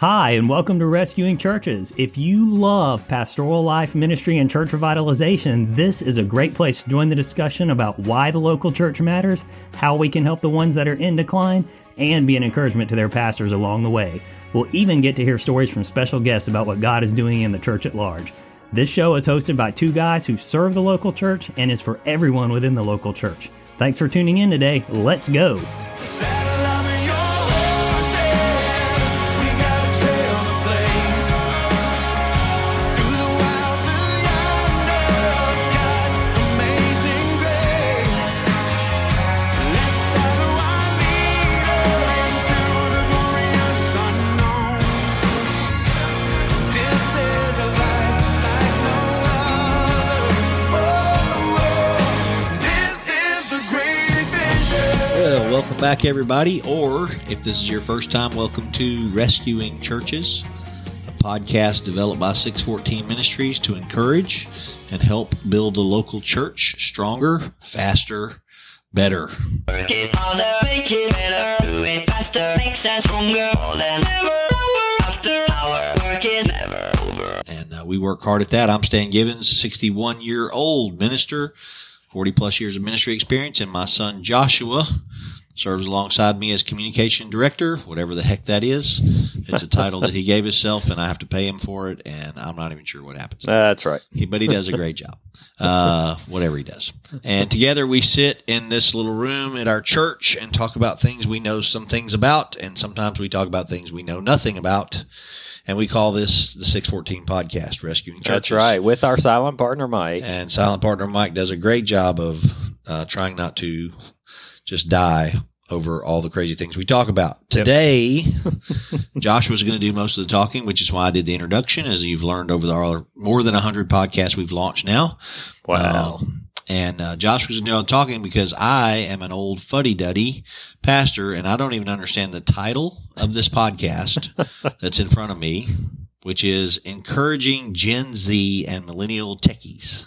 Hi, and welcome to Rescuing Churches. If you love pastoral life, ministry, and church revitalization, this is a great place to join the discussion about why the local church matters, how we can help the ones that are in decline, and be an encouragement to their pastors along the way. We'll even get to hear stories from special guests about what God is doing in the church at large. This show is hosted by two guys who serve the local church and is for everyone within the local church. Thanks for tuning in today. Let's go. Back, everybody. Or if this is your first time, welcome to Rescuing Churches, a podcast developed by 614 Ministries to encourage and help build a local church stronger, faster, better. And uh, we work hard at that. I'm Stan Givens, 61 year old minister, 40 plus years of ministry experience, and my son Joshua serves alongside me as communication director, whatever the heck that is. It's a title that he gave himself, and I have to pay him for it, and I'm not even sure what happens. that's right. He, but he does a great job, uh, whatever he does. And together we sit in this little room at our church and talk about things we know some things about, and sometimes we talk about things we know nothing about. And we call this the 614 podcast, Rescuing Churches. That's right, with our silent partner, Mike. And silent partner Mike does a great job of uh, trying not to just die over all the crazy things we talk about. Today, yep. Joshua's going to do most of the talking, which is why I did the introduction. As you've learned over the more than 100 podcasts we've launched now. Wow. Um, and uh, to do the talking because I am an old fuddy duddy pastor and I don't even understand the title of this podcast that's in front of me, which is Encouraging Gen Z and Millennial Techies.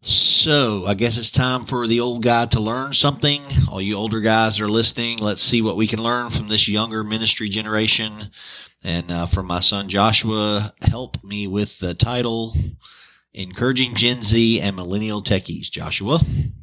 So I guess it's time for the old guy to learn something. All you older guys are listening. Let's see what we can learn from this younger ministry generation. And uh, from my son Joshua, help me with the title Encouraging Gen Z and Millennial Techies. Joshua?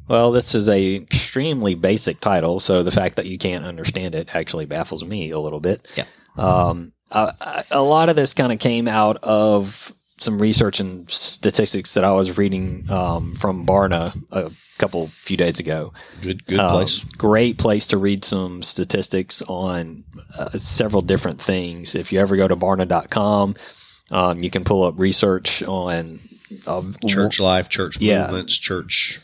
Well, this is a extremely basic title, so the fact that you can't understand it actually baffles me a little bit. Yeah. Um, a lot of this kind of came out of some research and statistics that I was reading um, from Barna a couple few days ago. Good, good um, place. Great place to read some statistics on uh, several different things. If you ever go to Barna.com, um, you can pull up research on uh, church life, church yeah. movements, church,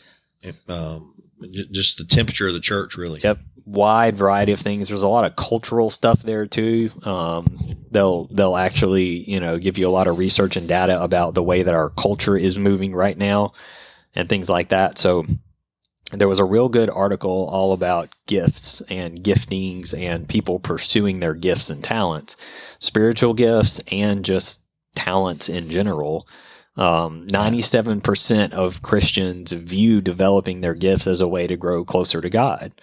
um, just the temperature of the church, really. Yep wide variety of things. There's a lot of cultural stuff there too. Um, they'll they'll actually you know give you a lot of research and data about the way that our culture is moving right now and things like that. So there was a real good article all about gifts and giftings and people pursuing their gifts and talents, spiritual gifts and just talents in general. Um, 97% of Christians view developing their gifts as a way to grow closer to God.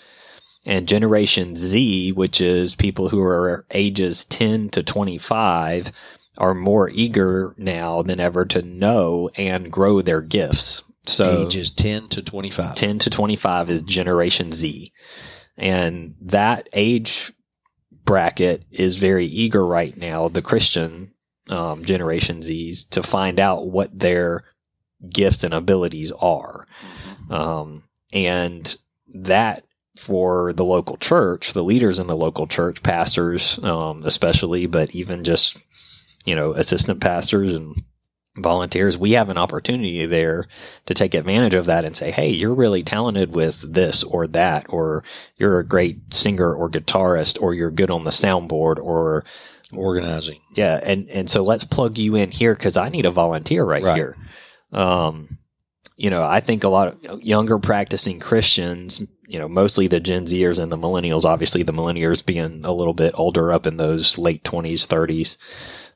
And Generation Z, which is people who are ages 10 to 25, are more eager now than ever to know and grow their gifts. So ages 10 to 25. 10 to 25 is Generation Z. And that age bracket is very eager right now, the Christian um, Generation Zs, to find out what their gifts and abilities are. Mm-hmm. Um, and that for the local church, the leaders in the local church, pastors, um, especially, but even just, you know, assistant pastors and volunteers, we have an opportunity there to take advantage of that and say, hey, you're really talented with this or that, or you're a great singer or guitarist, or you're good on the soundboard, or organizing. Yeah. And, and so let's plug you in here because I need a volunteer right, right. here. Um, you know, I think a lot of younger practicing Christians, you know, mostly the Gen Zers and the millennials, obviously the millennials being a little bit older up in those late 20s, 30s,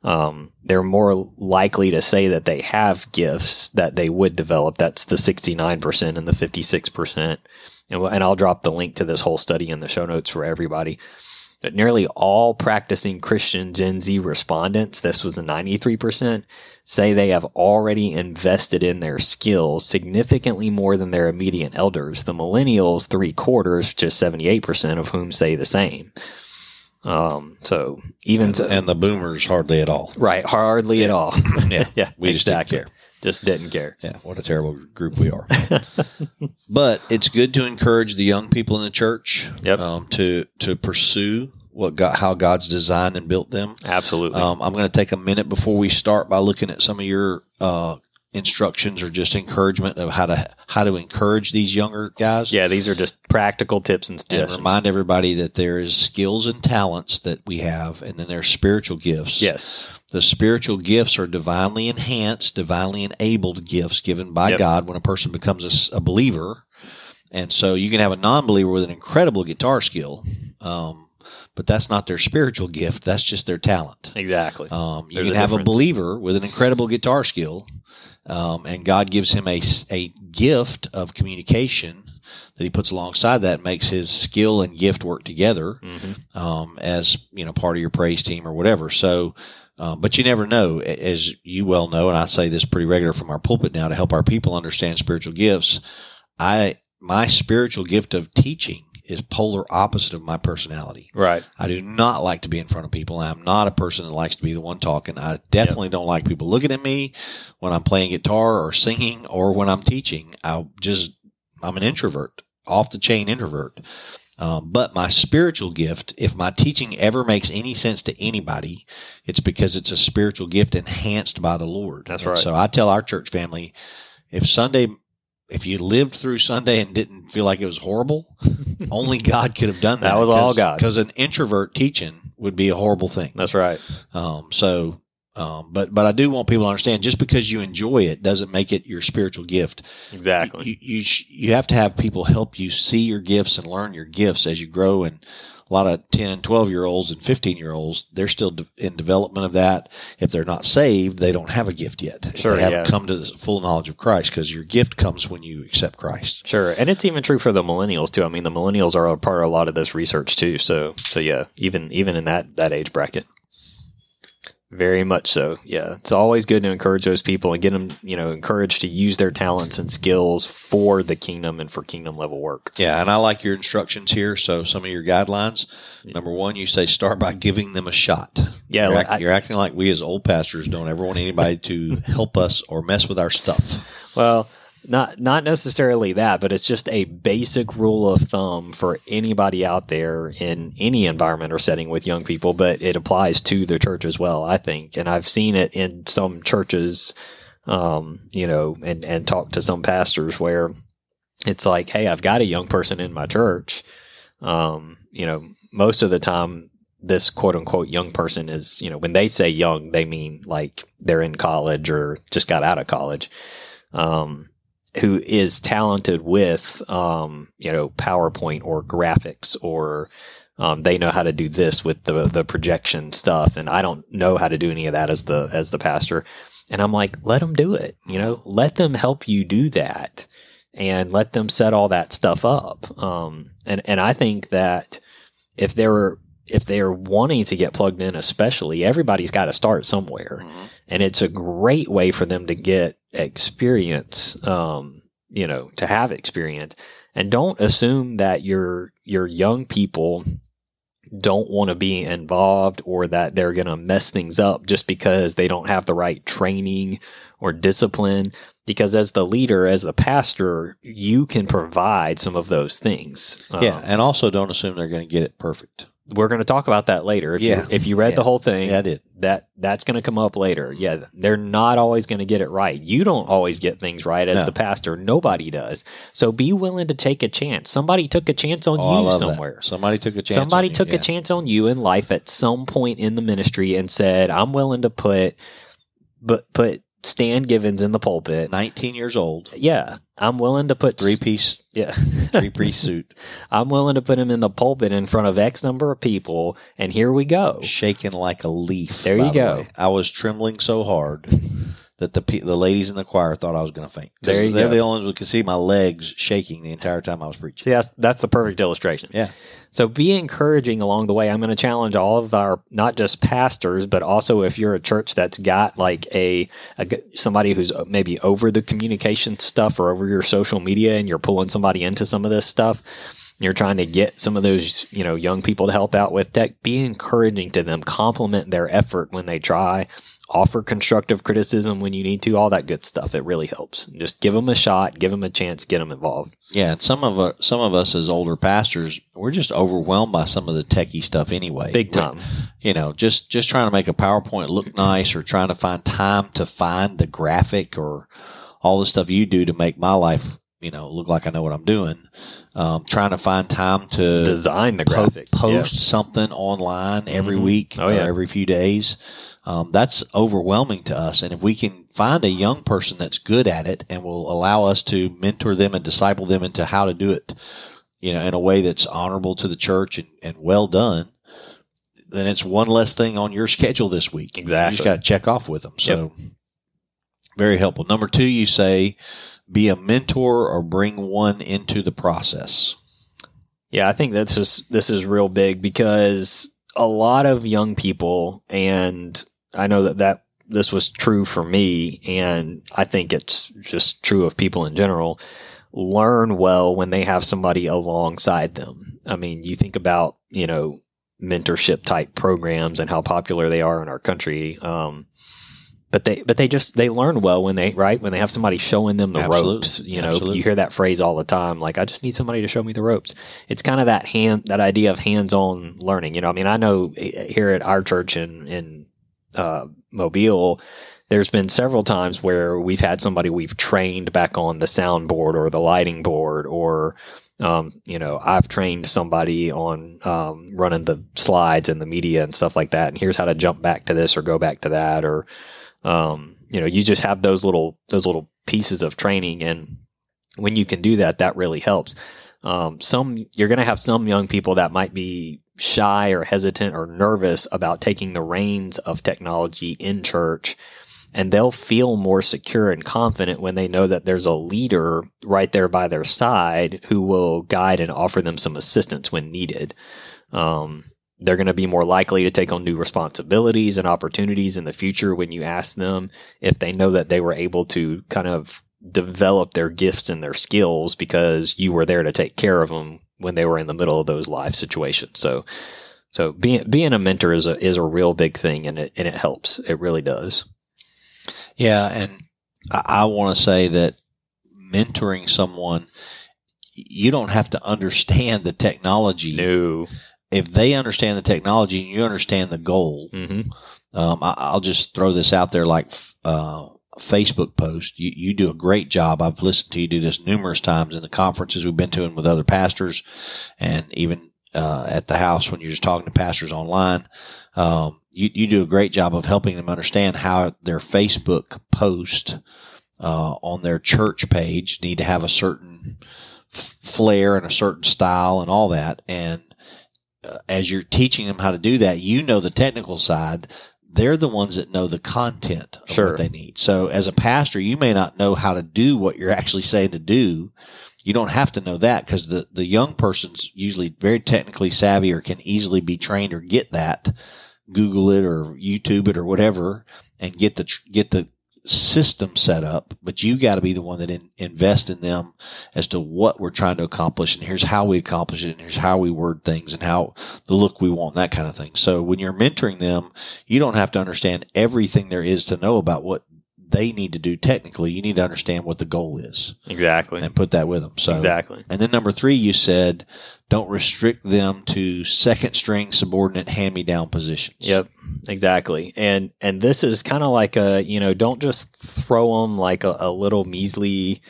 um, they're more likely to say that they have gifts that they would develop. That's the 69% and the 56%. And, and I'll drop the link to this whole study in the show notes for everybody. But nearly all practicing Christian Gen Z respondents, this was the 93%, say they have already invested in their skills significantly more than their immediate elders. The millennials, three quarters, just 78% of whom say the same. Um, so even and, so, and the boomers hardly at all. right, hardly at all. Yeah, yeah, we just don't care. Just didn't care. Yeah, what a terrible group we are. but it's good to encourage the young people in the church Yep. um, to to pursue what God, how God's designed and built them. Absolutely. Um, I'm going to take a minute before we start by looking at some of your uh, instructions or just encouragement of how to how to encourage these younger guys. yeah, these are just practical tips and stuff. And remind everybody that there is skills and talents that we have, and then there's spiritual gifts. yes. The spiritual gifts are divinely enhanced, divinely enabled gifts given by Yep. God when a person becomes a believer. And so you can have a non believer with an incredible guitar skill, um, but that's not their spiritual gift. That's just their talent. Exactly. Um, you There's can a have a believer with an incredible guitar skill, um, and God gives him a, a gift of communication that he puts alongside that makes his skill and gift work together hmm um, as you know part of your praise team or whatever. So, um, but you never know, as you well know, and I say this pretty regular from our pulpit now to help our people understand spiritual gifts. I my spiritual gift of teaching is polar opposite of my personality. Right. I do not like to be in front of people. I'm not a person that likes to be the one talking. I definitely don't like people looking at me when I'm playing guitar or singing or when I'm teaching. I just I'm an introvert, off the chain introvert. Um, but my spiritual gift, if my teaching ever makes any sense to anybody, it's because it's a spiritual gift enhanced by the Lord. That's And right. So I tell our church family, if Sunday, if you lived through Sunday and didn't feel like it was horrible, only God could have done that. That was all God. Because an introvert teaching would be a horrible thing. That's right. Um, so, um, but but I do want people to understand just because you enjoy it doesn't make it your spiritual gift. Exactly. You you, sh- you have to have people help you see your gifts and learn your gifts as you grow. And a lot of ten and twelve year olds and fifteen year olds they're still de- in development of that. If they're not saved, they don't have a gift yet. If Sure, they haven't yeah. come to the full knowledge of Christ because your gift comes when you accept Christ. Sure, and it's even true for the millennials too. I mean, the millennials are a part of a lot of this research too. So, so yeah, even even in that that age bracket, very much so. Yeah, it's always good to encourage those people and get them, you know, encouraged to use their talents and skills for the kingdom and for kingdom level work. Yeah, and I like your instructions here. So some of your guidelines. Number one, you say start by giving them a shot. Yeah, you're, like act- I- you're acting like we as old pastors don't ever want anybody to help us or mess with our stuff. Well, not not necessarily that, but it's just a basic rule of thumb for anybody out there in any environment or setting with young people, but it applies to the church as well, I think. And I've seen it in some churches um, you know, and and talk to some pastors where it's like, "Hey, I've got a young person in my church." Um, you know, most of the time this quote unquote young person is, you know, when they say young, they mean like they're in college or just got out of college. Um, who is talented with um, you know PowerPoint or graphics or um, they know how to do this with the the projection stuff, and I don't know how to do any of that as the as the pastor. And I'm like, let them do it. You know, let them help you do that, and let them set all that stuff up. Um, and and I think that if they're if they're wanting to get plugged in, especially everybody's got to start somewhere and it's a great way for them to get experience um you know to have experience. And don't assume that your your young people don't want to be involved or that they're going to mess things up just because they don't have the right training or discipline. Because as the leader as the pastor you can provide some of those things. Yeah, Um, and also don't assume they're going to get it perfect. We're going to talk about that later if Yeah. you if you read Yeah. the whole thing Yeah, I did. that that's going to come up later. Yeah, they're not always going to get it right. You don't always get things right as No. the pastor. Nobody does. So be willing to take a chance. Somebody took a chance on Oh, you love that. somewhere. Somebody took a chance. Somebody on you, took yeah. a chance on you in life at some point in the ministry and said, "I'm willing to put but put Stan Givens in the pulpit." 19 years old, Yeah, I'm willing to put three piece, Yeah, three piece suit, I'm willing to put him in the pulpit in front of X number of people, and here we go. shaking like a leaf. There you the go. way. I was trembling so hard that the the ladies in the choir thought I was going to faint. There you they're go. the only ones who could see my legs shaking the entire time I was preaching. See, that's that's the perfect illustration. Yeah. So be encouraging along the way. I'm going to challenge all of our not just pastors, but also if you're a church that's got like a somebody who's uh, maybe over the communication stuff or over your social media, and you're pulling somebody into some of this stuff. You're trying to get some of those, you know, young people to help out with tech. Be encouraging to them. Compliment their effort when they try. Offer constructive criticism when you need to. All that good stuff. It really helps. Just give them a shot. Give them a chance. Get them involved. Yeah, and some of uh, some of us as older pastors, we're just overwhelmed by some of the techie stuff anyway. Big We're- time. you know, just just trying to make a PowerPoint look nice, or trying to find time to find the graphic, or all the stuff you do to make my life, you know, look like I know what I'm doing. Um, trying to find time to Design the po- graphic. Yeah. post something online every Mhm. week Oh, or yeah. every few days. Um, that's overwhelming to us. And if we can find a young person that's good at it and will allow us to mentor them and disciple them into how to do it, you know, in a way that's honorable to the church and, and well done, then it's one less thing on your schedule this week. Exactly, You just got to check off with them. So very helpful. Number two, you say be a mentor or bring one into the process. Yeah, I think that's just this is real big because a lot of young people, and I know that that this was true for me, and I think it's just true of people in general. Learn well when they have somebody alongside them. I mean, you think about you know mentorship type programs and how popular they are in our country. Um, but they but they just they learn well when they right when they have somebody showing them the Absolutely. ropes. You know, Absolutely. you hear that phrase all the time. Like, I just need somebody to show me the ropes it's kind of that hand that idea of hands-on learning you know i mean i know eh, here at our church in in uh, mobile there's been several times where we've had somebody we've trained back on the soundboard or the lighting board or um, you know i've trained somebody on um, running the slides and the media and stuff like that and here's how to jump back to this or go back to that or um, you know you just have those little those little pieces of training and when you can do that that really helps. Um, some you're going to have some young people that might be shy or hesitant or nervous about taking the reins of technology in church and they'll feel more secure and confident when they know that there's a leader right there by their side who will guide and offer them some assistance when needed. Um, they're going to be more likely to take on new responsibilities and opportunities in the future when you ask them if they know that they were able to kind of develop their gifts and their skills because you were there to take care of them when they were in the middle of those life situations. So, so being being a mentor is a is a real big thing, and it and it helps. It really does. Yeah, and I, I want to say that mentoring someone, you don't have to understand the technology. No. If they understand the technology and you understand the goal, hmm um, I, I'll just throw this out there like uh, Facebook post. You, you do a great job. I've listened to you do this numerous times in the conferences we've been to and with other pastors, and even uh, at the house when you're just talking to pastors online. Um, you, you do a great job of helping them understand how their Facebook post uh, on their church page need to have a certain f- flair and a certain style and all that. And Uh, as you're teaching them how to do that, you know the technical side. They're the ones that know the content of Sure. what they need. So as a pastor, you may not know how to do what you're actually saying to do. You don't have to know that because the, the young person's usually very technically savvy or can easily be trained or get that. Google it or YouTube it or whatever and get the, get the system set up, but you got to be the one that in, invest in them as to what we're trying to accomplish. And here's how we accomplish it. And here's how we word things and how the look we want, that kind of thing. So when you're mentoring them, you don't have to understand everything there is to know about what they need to do technically. You need to understand what the goal is Exactly. and put that with them. So exactly. and then number three, you said don't restrict them to second string subordinate hand me down positions. Yep, exactly. And and this is kind of like a you know don't just throw them like a, a little measly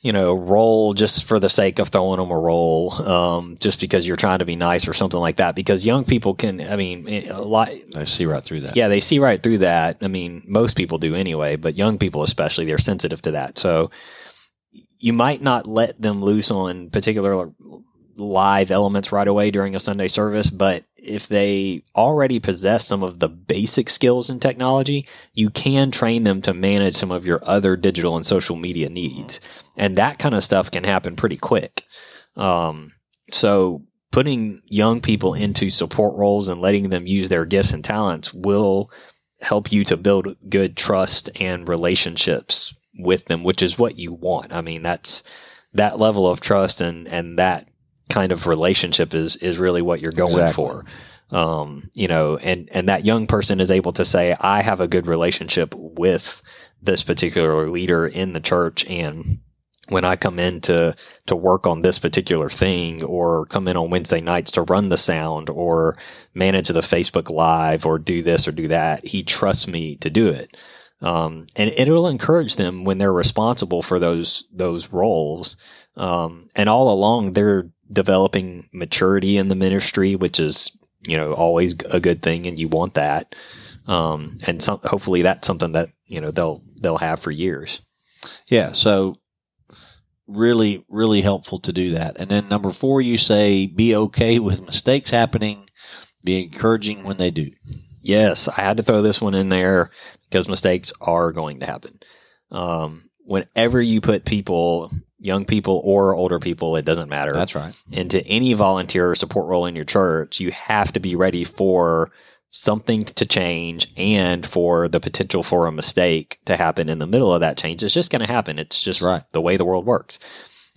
you know role just for the sake of throwing them a role um, just because you're trying to be nice or something like that because young people can I mean a lot I see right through that. yeah they see right through that I mean most people do anyway but young people especially they're sensitive to that so you might not let them loose on particular live elements right away during a Sunday service, but if they already possess some of the basic skills in technology, you can train them to manage some of your other digital and social media needs. And that kind of stuff can happen pretty quick. Um, so putting young people into support roles and letting them use their gifts and talents will help you to build good trust and relationships with them, which is what you want. I mean, that's that level of trust and and that kind of relationship is is really what you're going Exactly. for. Um, you know, and and that young person is able to say, I have a good relationship with this particular leader in the church and when I come in to to work on this particular thing or come in on Wednesday nights to run the sound or manage the Facebook live or do this or do that, he trusts me to do it. Um, and it will encourage them when they're responsible for those those roles. Um, and all along they're developing maturity in the ministry, which is you know always a good thing, and you want that. Um, and some, hopefully that's something that you know they'll they'll have for years. Yeah, so really, really helpful to do that. And then number four, you say be okay with mistakes happening, be encouraging when they do. Yes, I had to throw this one in there because mistakes are going to happen. Um, whenever you put people, young people or older people, it doesn't matter, That's right. into any volunteer or support role in your church, you have to be ready for something to change and for the potential for a mistake to happen in the middle of that change. It's just going to happen. It's just right. the way the world works.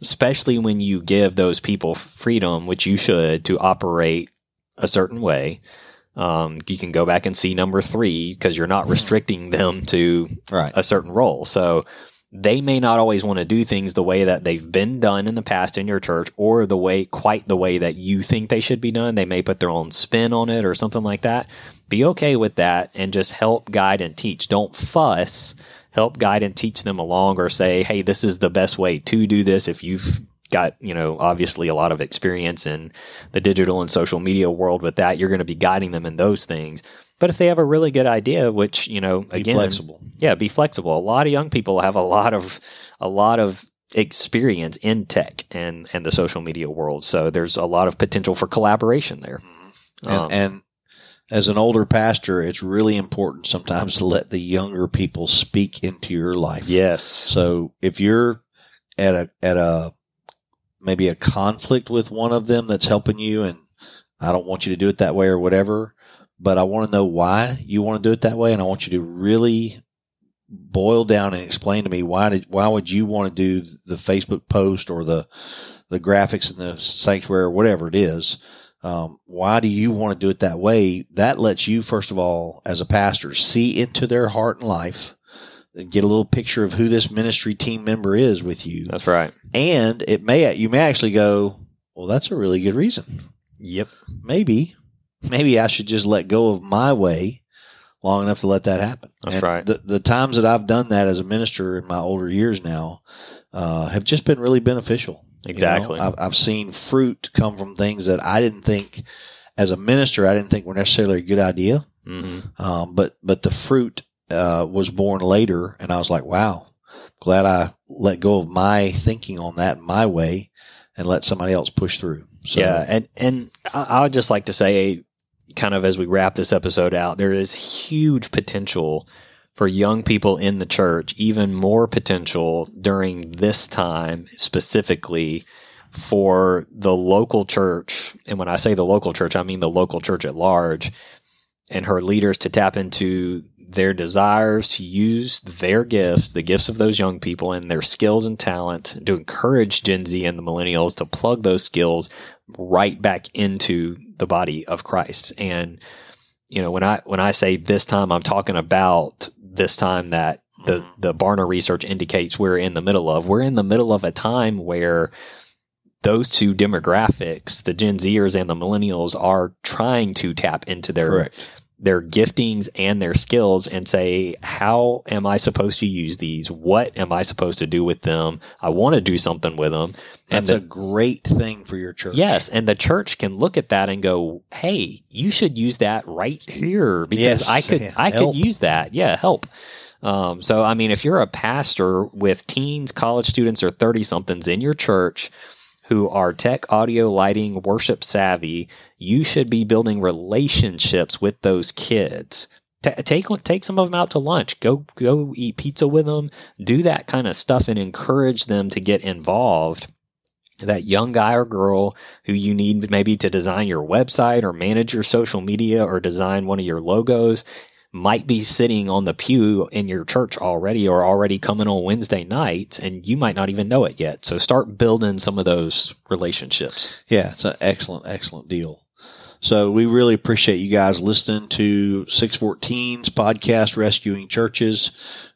Especially when you give those people freedom, which you should, to operate a certain way. Um, you can go back and see number three because you're not restricting them to Right. a certain role. So they may not always want to do things the way that they've been done in the past in your church or the way quite the way that you think they should be done. They may put their own spin on it or something like that. Be okay with that and just help guide and teach. Don't fuss. Help guide and teach them along or say, "Hey, this is the best way to do this if you've got, you know, obviously a lot of experience in the digital and social media world with that, you're going to be guiding them in those things. But if they have a really good idea, which, you know, Be again, flexible. yeah, be flexible. A lot of young people have a lot of a lot of experience in tech and and the social media world. So there's a lot of potential for collaboration there. And, Um, and as an older pastor, it's really important sometimes to let the younger people speak into your life. Yes. So if you're at a at a maybe a conflict with one of them that's helping you, and I don't want you to do it that way or whatever, but I want to know why you want to do it that way, and I want you to really boil down and explain to me why did why would you want to do the Facebook post or the the graphics in the sanctuary or whatever it is. Um, why do you want to do it that way? That lets you, first of all, as a pastor, see into their heart and life, and get a little picture of who this ministry team member is with you, That's right. and it may you may actually go, well, that's a really good reason. Yep. Maybe, maybe I should just let go of my way long enough to let that happen. That's And right. The the times that I've done that as a minister in my older years now uh, have just been really beneficial. You know, Exactly. I've, I've seen fruit come from things that I didn't think, as a minister, I didn't think were necessarily a good idea. hmm Um, but but the fruit uh, was borne later, and I was like, wow, glad I let go of my thinking on that my way, and let somebody else push through. So, yeah, and and I, I would just like to say, kind of as we wrap this episode out, there is huge potential for young people in the church, even more potential during this time specifically for the local church. And when I say the local church, I mean the local church at large, and her leaders to tap into their desires to use their gifts, the gifts of those young people and their skills and talent to encourage Gen Z and the millennials to plug those skills right back into the body of Christ. And you know, when I when I say this time I'm talking about this time that the mm-hmm. the Barna research indicates we're in the middle of. We're in the middle of a time where those two demographics, the Gen Zers and the millennials, are trying to tap into their correct. Their giftings and their skills and say, how am I supposed to use these? What am I supposed to do with them? I want to do something with them. And That's the, a great thing for your church. yes, and the church can look at that and go, hey, you should use that right here because Yes, I could yeah, I help. could use that. Yeah, help. Um, so I mean, if you're a pastor with teens, college students, or thirty somethings in your church who are tech, audio, lighting, worship savvy, you should be building relationships with those kids. T- take take some of them out to lunch. Go go eat pizza with them. Do that kind of stuff and encourage them to get involved that young guy or girl who you need maybe to design your website or manage your social media or design one of your logos might be sitting on the pew in your church already or already coming on Wednesday nights and you might not even know it yet. So start building some of those relationships. Yeah, it's an excellent, excellent deal. So we really appreciate you guys listening to 614's podcast, Rescuing Churches.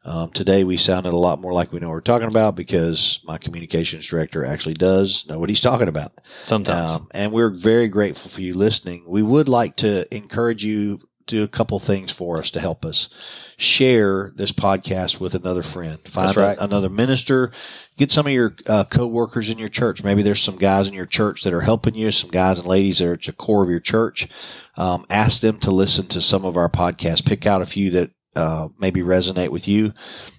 Um, today we sounded a lot more like we know what we're talking about because my communications director actually does know what he's talking about. Sometimes. Um, and we're very grateful for you listening. We would like to encourage you do a couple things for us to help us share this podcast with another friend. Find right. a, another minister. Get some of your uh, co-workers in your church. Maybe there's some guys in your church that are helping you, some guys and ladies that are at the core of your church. Um, ask them to listen to some of our podcasts. Pick out a few that uh, maybe resonate with you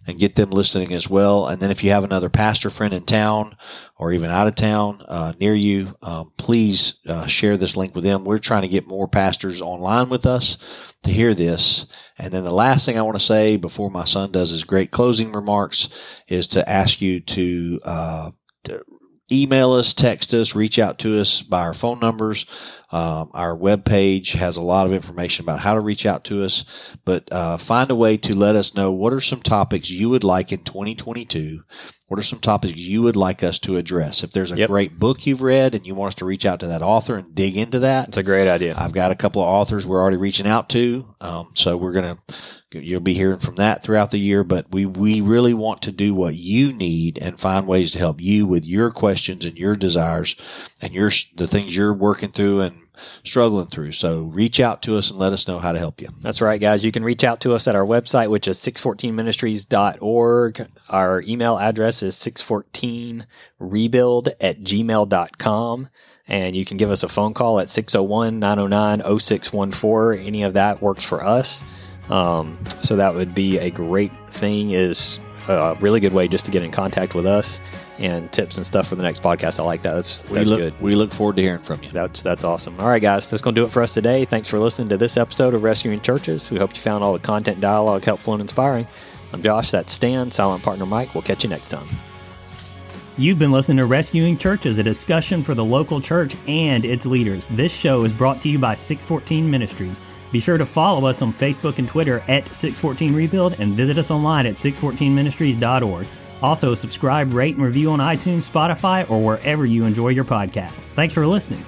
and get them listening as well. And then if you have another pastor friend in town or even out of town uh, near you, um, please uh, share this link with them. We're trying to get more pastors online with us to hear this. And then the last thing I want to say before my son does his great closing remarks is to ask you to, uh, to email us, text us, reach out to us by our phone numbers. Um, our webpage has a lot of information about how to reach out to us, but uh, find a way to let us know what are some topics you would like in 2022. What are some topics you would like us to address? If there's a yep. great book you've read and you want us to reach out to that author and dig into that, it's a great idea. I've got a couple of authors we're already reaching out to, um, so we're gonna You'll be hearing from that throughout the year, but we, we really want to do what you need and find ways to help you with your questions and your desires and your, the things you're working through and struggling through. So reach out to us and let us know how to help you. That's right, guys. You can reach out to us at our website, which is 614ministries.org. Our email address is 614rebuild at gmail.com. And you can give us a phone call at 601 909 0614. Any of that works for us. Um, so that would be a great thing. Is a really good way just to get in contact with us and tips and stuff for the next podcast. I like that. That's, that's we look, good. We look forward to hearing from you. That's that's awesome. All right, guys, that's going to do it for us today. Thanks for listening to this episode of Rescuing Churches. We hope you found all the content, dialogue helpful and inspiring. I'm Josh. That's Stan. Silent partner Mike. We'll catch you next time. You've been listening to Rescuing Churches, a discussion for the local church and its leaders. This show is brought to you by 614 Ministries. Be sure to follow us on Facebook and Twitter at 614 Rebuild and visit us online at 614ministries.org. Also, subscribe, rate, and review on iTunes, Spotify, or wherever you enjoy your podcast. Thanks for listening.